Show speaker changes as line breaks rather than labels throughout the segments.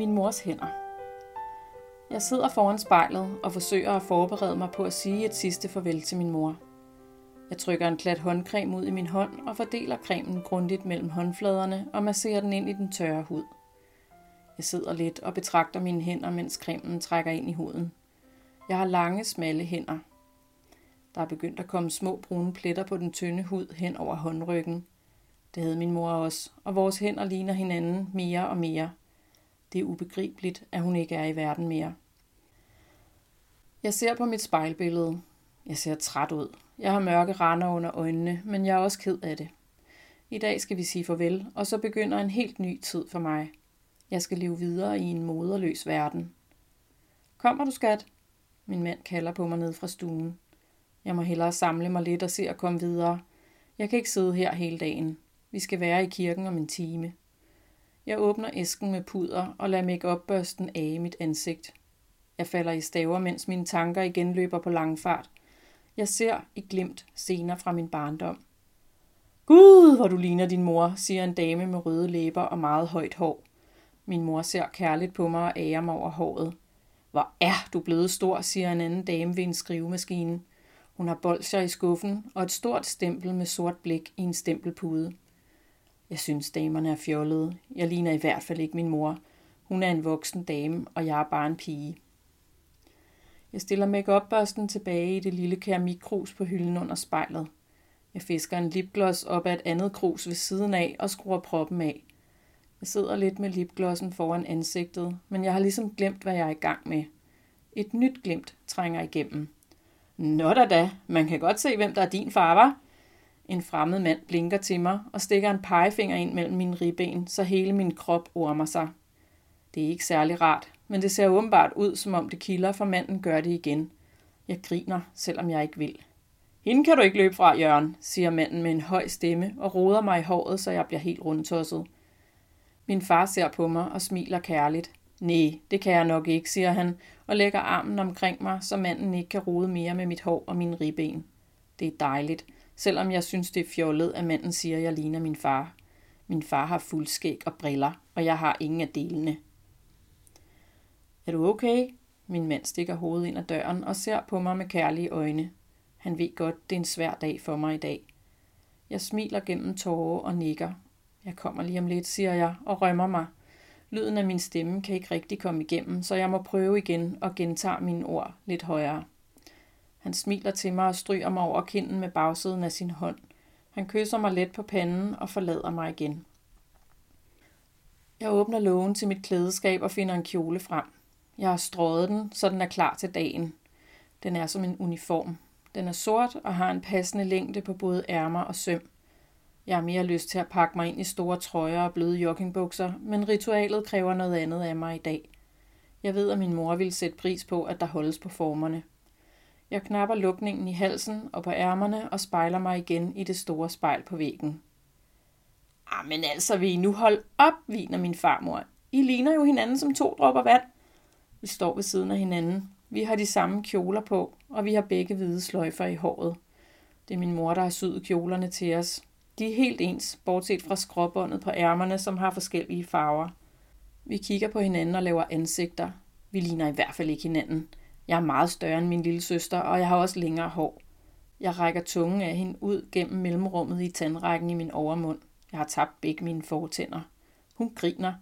Min mors hænder. Jeg sidder foran spejlet og forsøger at forberede mig på at sige et sidste farvel til min mor. Jeg trykker en klat håndcreme ud i min hånd og fordeler cremen grundigt mellem håndfladerne og masserer den ind i den tørre hud. Jeg sidder lidt og betragter mine hænder, mens cremen trækker ind i huden. Jeg har lange, smalle hænder. Der er begyndt at komme små brune pletter på den tynde hud hen over håndryggen. Det havde min mor også, og vores hænder ligner hinanden mere og mere. Det er ubegribeligt, at hun ikke er i verden mere. Jeg ser på mit spejlbillede. Jeg ser træt ud. Jeg har mørke render under øjnene, men jeg er også ked af det. I dag skal vi sige farvel, og så begynder en helt ny tid for mig. Jeg skal leve videre i en moderløs verden. Kommer du, skat? Min mand kalder på mig ned fra stuen. Jeg må hellere samle mig lidt og se at komme videre. Jeg kan ikke sidde her hele dagen. Vi skal være i kirken om en time. Jeg åbner æsken med puder og lader make-up-børsten af mit ansigt. Jeg falder i staver, mens mine tanker igen løber på langfart. Jeg ser i glimt scener fra min barndom. Gud, hvor du ligner din mor, siger en dame med røde læber og meget højt hår. Min mor ser kærligt på mig og ærer mig over håret. Hvor er du blevet stor, siger en anden dame ved en skrivemaskine. Hun har bolcher i skuffen og et stort stempel med sort blik i en stempelpude. Jeg synes, damerne er fjollede. Jeg ligner i hvert fald ikke min mor. Hun er en voksen dame, og jeg er bare en pige. Jeg stiller make tilbage i det lille keramikkrus på hylden under spejlet. Jeg fisker en lipgloss op af et andet krus ved siden af og skruer proppen af. Jeg sidder lidt med lipglossen foran ansigtet, men jeg har ligesom glemt, hvad jeg er i gang med. Et nyt glimt trænger igennem. Nå da da, man kan godt se, hvem der er din far, var. En fremmed mand blinker til mig og stikker en pegefinger ind mellem mine ribben, så hele min krop ormer sig. Det er ikke særlig rart, men det ser åbenbart ud, som om det kilder, for manden gør det igen. Jeg griner, selvom jeg ikke vil. Hende kan du ikke løbe fra, Jørgen, siger manden med en høj stemme og roder mig i håret, så jeg bliver helt rundtosset. Min far ser på mig og smiler kærligt. Nej, det kan jeg nok ikke, siger han, og lægger armen omkring mig, så manden ikke kan rode mere med mit hår og mine ribben. Det er dejligt, selvom jeg synes, det er fjollet, at manden siger, at jeg ligner min far. Min far har fuldskæg og briller, og jeg har ingen af delene. Er du okay? Min mand stikker hovedet ind ad døren og ser på mig med kærlige øjne. Han ved godt, det er en svær dag for mig i dag. Jeg smiler gennem tårer og nikker. Jeg kommer lige om lidt, siger jeg, og rømmer mig. Lyden af min stemme kan ikke rigtig komme igennem, så jeg må prøve igen og gentage mine ord lidt højere. Han smiler til mig og stryger mig over kinden med bagsiden af sin hånd. Han kysser mig let på panden og forlader mig igen. Jeg åbner lågen til mit klædeskab og finder en kjole frem. Jeg har strøget den, så den er klar til dagen. Den er som en uniform. Den er sort og har en passende længde på både ærmer og søm. Jeg har mere lyst til at pakke mig ind i store trøjer og bløde joggingbukser, men ritualet kræver noget andet af mig i dag. Jeg ved, at min mor ville sætte pris på, at der holdes på formerne. Jeg knapper lukningen i halsen og på ærmerne og spejler mig igen i det store spejl på væggen. Ah, men altså, vil I nu holde op, viner min farmor. I ligner jo hinanden som to dråber vand. Vi står ved siden af hinanden. Vi har de samme kjoler på, og vi har begge hvide sløjfer i håret. Det er min mor, der har syet kjolerne til os. De er helt ens, bortset fra skråbåndet på ærmerne, som har forskellige farver. Vi kigger på hinanden og laver ansigter. Vi ligner i hvert fald ikke hinanden. Jeg er meget større end min lille søster, og jeg har også længere hår. Jeg rækker tungen af hende ud gennem mellemrummet i tandrækken i min overmund. Jeg har tabt begge mine fortænder. Hun griner.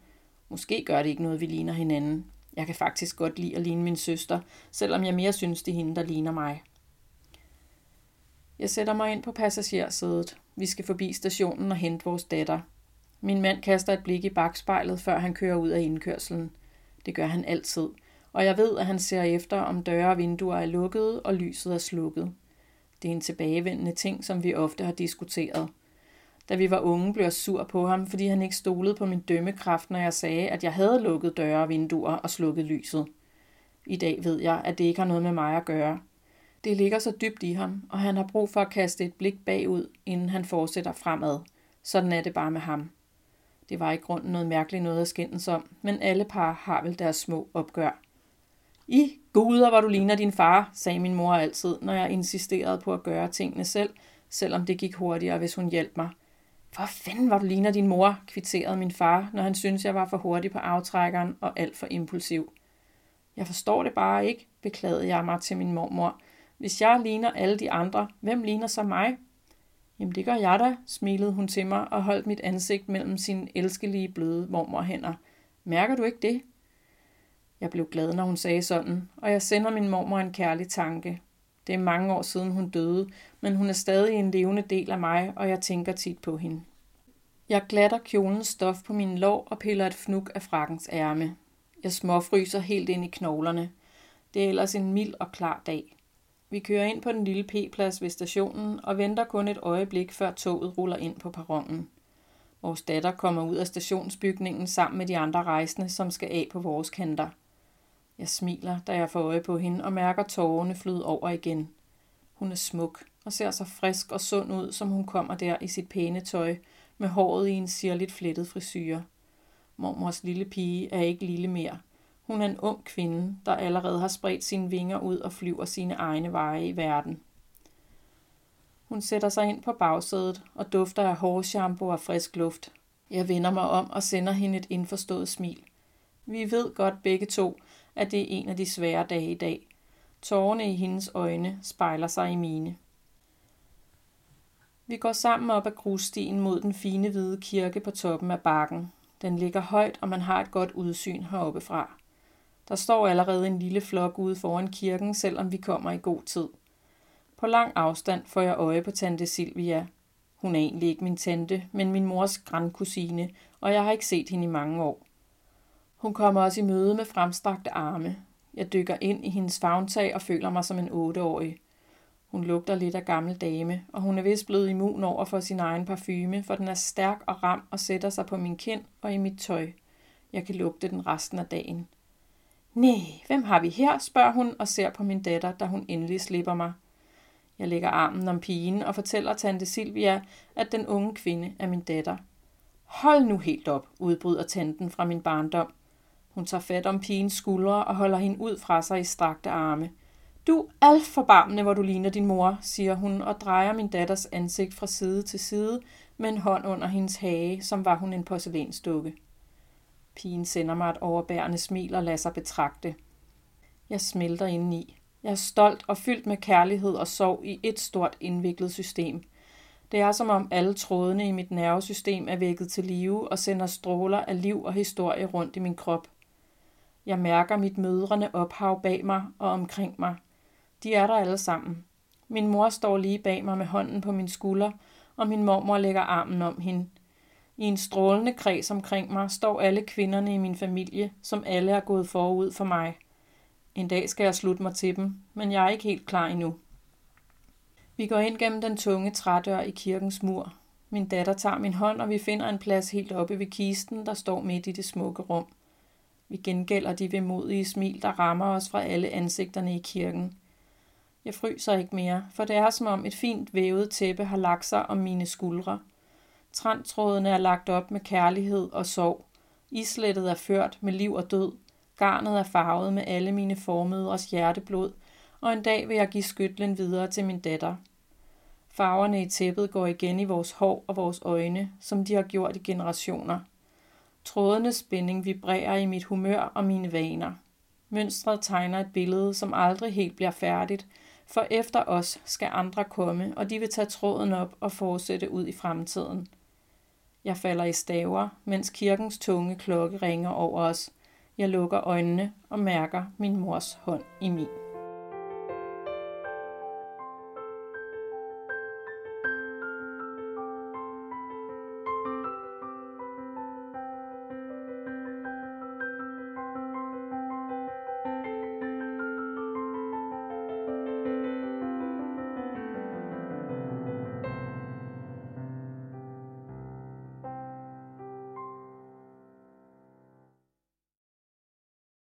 Måske gør det ikke noget, vi ligner hinanden. Jeg kan faktisk godt lide at ligne min søster, selvom jeg mere synes, det er hende, der ligner mig. Jeg sætter mig ind på passagersædet. Vi skal forbi stationen og hente vores datter. Min mand kaster et blik i bagspejlet, før han kører ud af indkørselen. Det gør han altid. Og jeg ved, at han ser efter, om døre og vinduer er lukkede og lyset er slukket. Det er en tilbagevendende ting, som vi ofte har diskuteret. Da vi var unge, blev jeg sur på ham, fordi han ikke stolede på min dømmekraft, når jeg sagde, at jeg havde lukket døre og vinduer og slukket lyset. I dag ved jeg, at det ikke har noget med mig at gøre. Det ligger så dybt i ham, og han har brug for at kaste et blik bagud, inden han fortsætter fremad. Sådan er det bare med ham. Det var i grunden noget mærkeligt noget at skændes om, men alle par har vel deres små opgør. I guder, hvor du ligner din far, sagde min mor altid, når jeg insisterede på at gøre tingene selv, selvom det gik hurtigere, hvis hun hjalp mig. Hvor fanden var du ligner din mor, kvitterede min far, når han syntes, jeg var for hurtig på aftrækkeren og alt for impulsiv. Jeg forstår det bare ikke, beklagede jeg mig til min mormor. Hvis jeg ligner alle de andre, hvem ligner så mig? Jamen det gør jeg da, smilede hun til mig og holdt mit ansigt mellem sine elskelige bløde mormorhænder. Mærker du ikke det? Jeg blev glad, når hun sagde sådan, og jeg sender min mormor en kærlig tanke. Det er mange år siden hun døde, men hun er stadig en levende del af mig, og jeg tænker tit på hende. Jeg glatter kjolens stof på min lår og piller et fnuk af frakkens ærme. Jeg småfryser helt ind i knoglerne. Det er ellers en mild og klar dag. Vi kører ind på den lille P-plads ved stationen og venter kun et øjeblik, før toget ruller ind på perronen. Vores datter kommer ud af stationsbygningen sammen med de andre rejsende, som skal af på vores kanter. Jeg smiler, da jeg får øje på hende og mærker tårerne flyde over igen. Hun er smuk og ser så frisk og sund ud, som hun kommer der i sit pæne tøj, med håret i en sirligt flettet frisyre. Mormors lille pige er ikke lille mere. Hun er en ung kvinde, der allerede har spredt sine vinger ud og flyver sine egne veje i verden. Hun sætter sig ind på bagsædet og dufter af hårshampoo og frisk luft. Jeg vender mig om og sender hende et indforstået smil. Vi ved godt begge to, at det er en af de svære dage i dag. Tårerne i hendes øjne spejler sig i mine. Vi går sammen op ad grusstien mod den fine hvide kirke på toppen af bakken. Den ligger højt, og man har et godt udsyn heroppe fra. Der står allerede en lille flok ude foran kirken, selvom vi kommer i god tid. På lang afstand får jeg øje på tante Silvia. Hun er egentlig ikke min tante, men min mors grandkusine, og jeg har ikke set hende i mange år. Hun kommer os i møde med fremstrakte arme. Jeg dykker ind i hendes favntag og føler mig som en otteårig. Hun lugter lidt af gammel dame, og hun er vist blevet immun over for sin egen parfume, for den er stærk og ram og sætter sig på min kind og i mit tøj. Jeg kan lugte den resten af dagen. Nej, hvem har vi her? spørger hun og ser på min datter, da hun endelig slipper mig. Jeg lægger armen om pigen og fortæller tante Silvia, at den unge kvinde er min datter. Hold nu helt op, udbryder tanten fra min barndom. Hun tager fat om pigens skuldre og holder hende ud fra sig i strakte arme. Du er alt for barmende, hvor du ligner din mor, siger hun og drejer min datters ansigt fra side til side med en hånd under hendes hage, som var hun en porcelænsdukke. Pigen sender mig et overbærende smil og lader sig betragte. Jeg smelter indeni. Jeg er stolt og fyldt med kærlighed og sorg i et stort indviklet system. Det er som om alle trådene i mit nervesystem er vækket til live og sender stråler af liv og historie rundt i min krop. Jeg mærker mit mødrende ophav bag mig og omkring mig. De er der alle sammen. Min mor står lige bag mig med hånden på min skulder, og min mormor lægger armen om hende. I en strålende kreds omkring mig står alle kvinderne i min familie, som alle er gået forud for mig. En dag skal jeg slutte mig til dem, men jeg er ikke helt klar endnu. Vi går ind gennem den tunge trædør i kirkens mur. Min datter tager min hånd, og vi finder en plads helt oppe ved kisten, der står midt i det smukke rum. Vi gengælder de vemodige smil, der rammer os fra alle ansigterne i kirken. Jeg fryser ikke mere, for det er som om et fint vævet tæppe har lagt sig om mine skuldre. Trantrådene er lagt op med kærlighed og sorg. Islettet er ført med liv og død. Garnet er farvet med alle mine formødres hjerteblod, og en dag vil jeg give skytlen videre til min datter. Farverne i tæppet går igen i vores hår og vores øjne, som de har gjort i generationer. Trådenes spænding vibrerer i mit humør og mine vaner. Mønstret tegner et billede, som aldrig helt bliver færdigt, for efter os skal andre komme, og de vil tage tråden op og fortsætte ud i fremtiden. Jeg falder i staver, mens kirkens tunge klokke ringer over os. Jeg lukker øjnene og mærker min mors hånd i min.